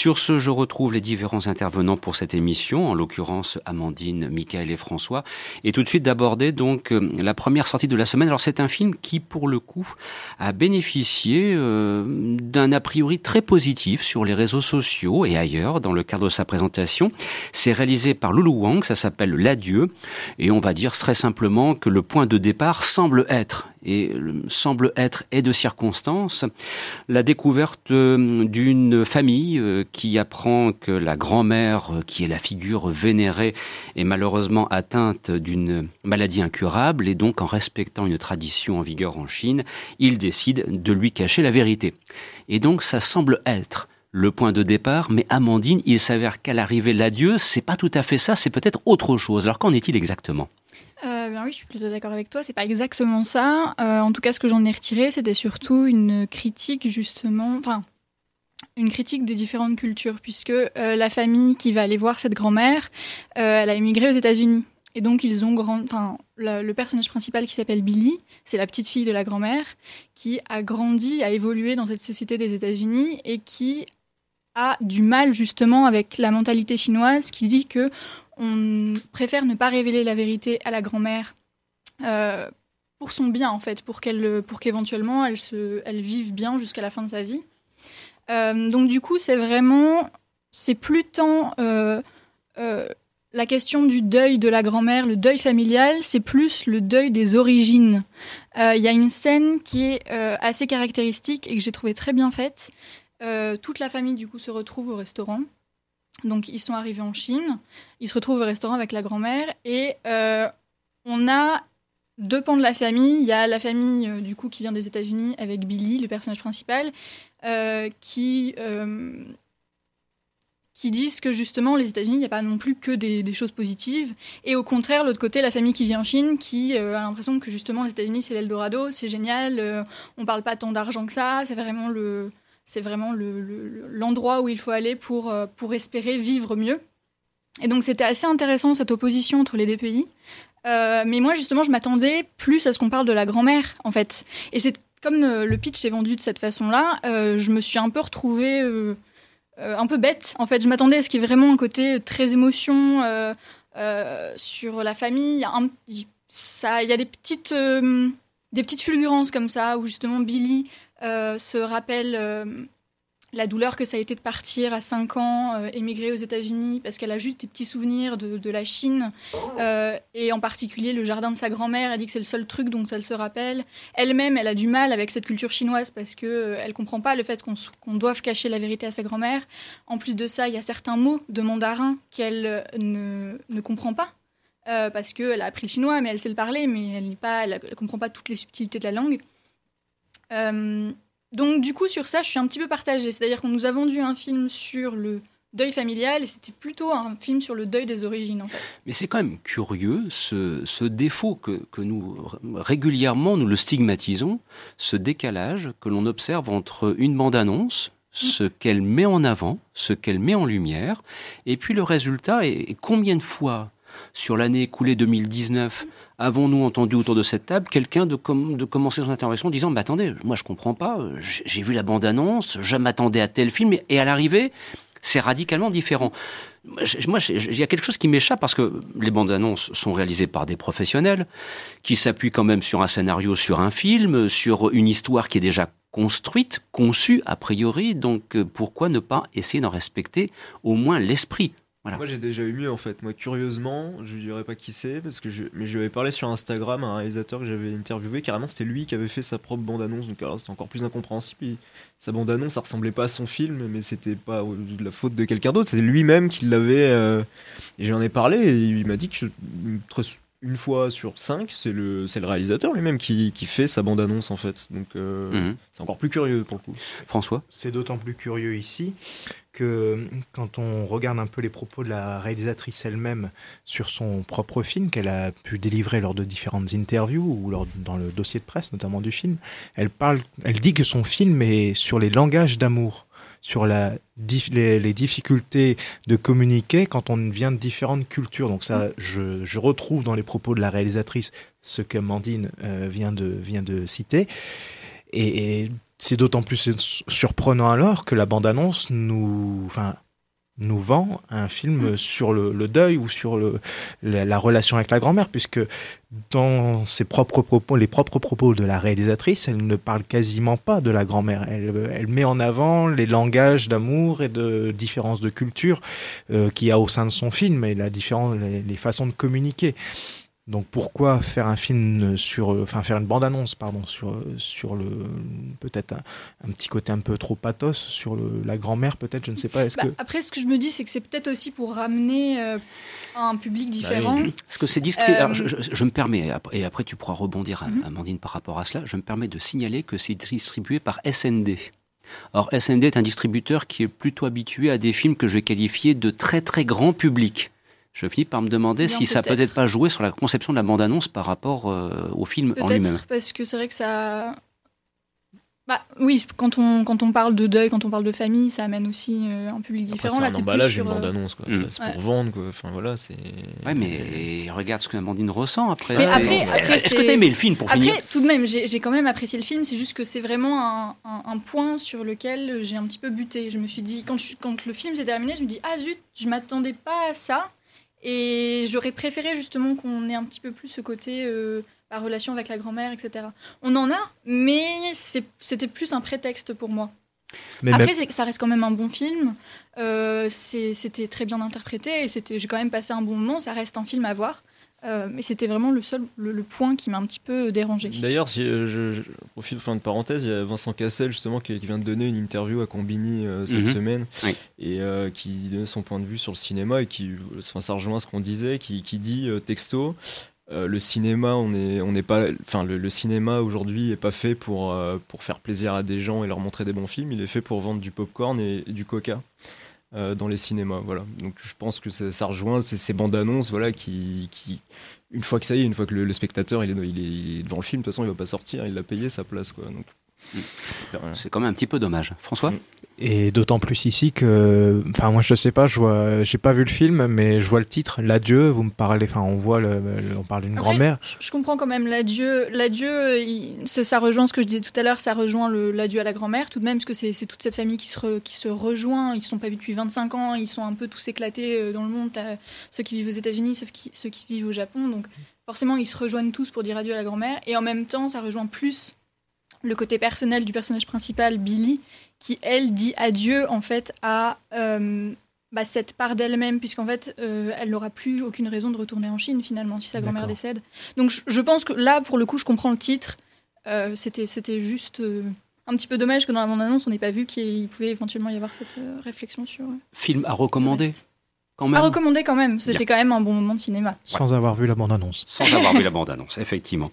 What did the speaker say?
Sur ce, je retrouve les différents intervenants pour cette émission, en l'occurrence Amandine, Michael et François, et tout de suite d'aborder donc euh, la première sortie de la semaine. Alors c'est un film qui, pour le coup, a bénéficié euh, d'un a priori très positif sur les réseaux sociaux et ailleurs dans le cadre de sa présentation. C'est réalisé par Lulu Wang, ça s'appelle L'adieu, et on va dire très simplement que le point de départ semble être et semble être et de circonstance la découverte euh, d'une famille qui apprend que la grand-mère, euh, qui est la figure vénérée, est malheureusement atteinte d'une maladie incurable et donc en respectant une tradition en vigueur en Chine, il décide de lui cacher la vérité. Et donc ça semble être le point de départ, mais Amandine, il s'avère qu'à l'arrivée l'adieu, c'est pas tout à fait ça, c'est peut-être autre chose. Alors qu'en est-il exactement? Euh, ben oui, je suis plutôt d'accord avec toi. C'est pas exactement ça. Euh, en tout cas, ce que j'en ai retiré, c'était surtout une critique justement, enfin, une critique des différentes cultures, puisque euh, la famille qui va aller voir cette grand-mère, elle a émigré aux États-Unis. Et donc ils ont grand, enfin, le personnage principal qui s'appelle Billy, c'est la petite fille de la grand-mère qui a grandi, a évolué dans cette société des États-Unis et qui a du mal justement avec la mentalité chinoise qui dit que on préfère ne pas révéler la vérité à la grand-mère euh, pour son bien, en fait, pour qu'elle, pour qu'éventuellement elle, elle vive bien jusqu'à la fin de sa vie. Euh, donc du coup, c'est vraiment, c'est plus tant euh, la question du deuil de la grand-mère, le deuil familial, c'est plus le deuil des origines. Il y a une scène qui est assez caractéristique et que j'ai trouvé très bien faite. toute la famille du coup se retrouve au restaurant. Donc ils sont arrivés en Chine, ils se retrouvent au restaurant avec la grand-mère et euh, on a deux pans de la famille. Il y a la famille euh, du coup qui vient des États-Unis avec Billy, le personnage principal, euh, qui qui disent que justement les États-Unis, il n'y a pas non plus que des, choses positives. Et au contraire, l'autre côté, la famille qui vit en Chine, qui a l'impression que justement les États-Unis, c'est l'Eldorado, c'est génial, on parle pas tant d'argent que ça, c'est vraiment l'endroit le, où il faut aller pour, euh, pour espérer vivre mieux. Et donc c'était assez intéressant cette opposition entre les deux pays. Euh, mais moi justement je m'attendais plus à ce qu'on parle de la grand-mère en fait. Et c'est comme euh, le pitch est vendu de cette façon-là, je me suis un peu retrouvée un peu bête. En fait, je m'attendais à ce qu'il y ait vraiment un côté très émotion sur la famille. Il y a, des petites des petites fulgurances comme ça où justement Billy euh, se rappelle euh, la douleur que ça a été de partir à 5 ans, euh, émigrer aux États-Unis, parce qu'elle a juste des petits souvenirs de, la Chine, et en particulier le jardin de sa grand-mère. Elle dit que c'est le seul truc dont elle se rappelle. Elle-même, elle a du mal avec cette culture chinoise parce que elle comprend pas le fait qu'on doive cacher la vérité à sa grand-mère. En plus de ça, il y a certains mots de mandarin qu'elle ne, ne, comprend pas. parce qu'elle a appris le chinois, mais elle sait le parler, mais elle ne comprend pas toutes les subtilités de la langue. Donc du coup sur ça, je suis un petit peu partagée. C'est-à-dire qu'on nous a vendu un film sur le deuil familial et c'était plutôt un film sur le deuil des origines en fait. Mais c'est quand même curieux ce, défaut que, que, nous régulièrement nous le stigmatisons, ce décalage que l'on observe entre une bande-annonce, ce qu'elle met en avant, ce qu'elle met en lumière, et puis le résultat et combien de fois sur l'année écoulée 2019 avons-nous entendu autour de cette table quelqu'un de, commencer son intervention en disant bah, Attendez, moi je comprends pas, j'ai vu la bande-annonce, je m'attendais à tel film, et à l'arrivée, c'est radicalement différent. Moi, il y a quelque chose qui m'échappe parce que les bandes annonces sont réalisées par des professionnels qui s'appuient quand même sur un scénario, sur un film, sur une histoire qui est déjà construite, conçue a priori. Donc, euh, pourquoi ne pas essayer d'en respecter au moins l'esprit? Moi j'ai déjà eu mieux en fait. Moi curieusement, je dirais pas qui c'est parce que je mais je lui avais parlé sur Instagram à un réalisateur que j'avais interviewé. Carrément c'était lui qui avait fait sa propre bande annonce donc alors c'était encore plus incompréhensible. sa bande annonce ça ressemblait pas à son film mais c'était pas de la faute de quelqu'un d'autre. C'est lui-même qui l'avait. Euh, et j'en ai parlé et il m'a dit que une fois sur cinq, c'est le, c'est le réalisateur lui-même qui, qui, fait sa bande-annonce en fait. Donc euh, mhm. c'est encore plus curieux pour le coup. François? C'est d'autant plus curieux ici que quand on regarde un peu les propos de la réalisatrice elle-même sur son propre film qu'elle a pu délivrer lors de différentes interviews ou lors, dans le dossier de presse notamment du film, elle, parle, elle dit que son film est sur les langages d'amour sur la, les, difficultés de communiquer quand on vient de différentes cultures. Donc ça, mm. je, je retrouve dans les propos de la réalisatrice ce que Mandine euh, vient, de, vient de citer. Et, c'est d'autant plus surprenant alors que la bande-annonce nous, enfin, nous vend un film mm. sur le, deuil ou sur le, la, relation avec la grand-mère, puisque dans ses propres propos, les propres propos de la réalisatrice, elle ne parle quasiment pas de la grand-mère. Elle, elle, met en avant les langages d'amour et de différences de culture euh, qu'il y a au sein de son film et la différence, les façons de communiquer. Donc pourquoi faire un film sur, enfin faire une bande-annonce, pardon, sur sur le peut-être un, petit côté un peu trop pathos sur la grand-mère, peut-être, je ne sais pas. Est-ce bah, que après, ce que je me dis, c'est que c'est peut-être aussi pour ramener euh, un public bah différent. Est-ce que c'est distribué euh, je, me permets, et après tu pourras rebondir, mhm. Amandine, par rapport à cela. Je me permets de signaler que c'est distribué par SND. Or, SND est un distributeur qui est plutôt habitué à des films que je vais qualifier de très très grand public je finis par me demander si ça peut être pas joué sur la conception de la bande-annonce par rapport euh, au film en lui-même. Parce que c'est vrai que ça. Bah, oui, quand on, quand on parle de deuil, quand on parle de famille, ça amène aussi euh, un public différent. C'est un emballage, une euh, bande-annonce. Mm. C'est pour vendre. Quoi. Enfin, voilà, c'est... Ouais, mais regarde ce que Amandine ressent après. Mais après, après Est-ce que t'as aimé le film pour après, finir tout de même, j'ai quand même apprécié le film. C'est juste que c'est vraiment un, un, point sur lequel j'ai un petit peu buté. Je me suis dit, quand, je, quand le film s'est terminé, je me dis, ah zut, je m'attendais pas à ça. Et j'aurais préféré justement qu'on ait un petit peu plus ce côté euh, la relation avec la grand-mère, etc. On en a, mais c'était plus un prétexte pour moi. Mais Après, ça reste quand même un bon film. Euh, c'était très bien interprété et j'ai quand même passé un bon moment. Ça reste un film à voir. Euh, mais c'était vraiment le seul le, point qui m'a un petit peu dérangé. D'ailleurs, si euh, je, je, profite fin de parenthèse, il y a Vincent Cassel justement qui, vient de donner une interview à Combini euh, cette mhm. semaine et qui donne son point de vue sur le cinéma et qui, enfin, ça rejoint ce qu'on disait, qui, qui dit texto. le cinéma, on est, on n'est pas, enfin le, le, cinéma aujourd'hui est pas fait pour pour faire plaisir à des gens et leur montrer des bons films. Il est fait pour vendre du popcorn et du coca. Euh, dans les cinémas. Voilà. Donc je pense que ça, rejoint ces, bandes annonces voilà, qui, qui, une fois que ça y est, une fois que le, spectateur il est, il est, devant le film, de toute façon il va pas sortir, il a payé sa place. Quoi. Donc, c'est quand même un petit peu dommage. François mm. Et d'autant plus ici que, enfin moi je sais pas, je vois, j'ai pas vu le film, mais je vois le titre, l'adieu. Vous me parlez, enfin on voit, le, on parle d'une grand-mère. Je, comprends quand même l'adieu. L'adieu, ça rejoint ce que je disais tout à l'heure, ça rejoint l'adieu à la grand-mère tout de même, parce que c'est toute cette famille qui se, qui se rejoint. Ils se sont pas vus depuis 25 ans, ils sont un peu tous éclatés euh, dans le monde. Ceux qui vivent aux États-Unis, ceux qui, ceux qui vivent au Japon, donc forcément ils se rejoignent tous pour dire adieu à la grand-mère. Et en même temps, ça rejoint plus le côté personnel du personnage principal, Billy, qui, elle, dit adieu, en fait, à euh, bah, cette part d'elle-même, puisqu'en fait, euh, elle n'aura plus aucune raison de retourner en Chine, finalement, si sa grand-mère décède. Donc, je, pense que là, pour le coup, je comprends le titre. Euh, c'était, c'était juste un petit peu dommage que dans la bande-annonce, on n'ait pas vu qu'il pouvait éventuellement y avoir cette réflexion sur... Film à recommander à recommander quand même. C'était quand même un bon moment de cinéma. Sans avoir vu la bande-annonce. Sans avoir vu la bande-annonce, effectivement.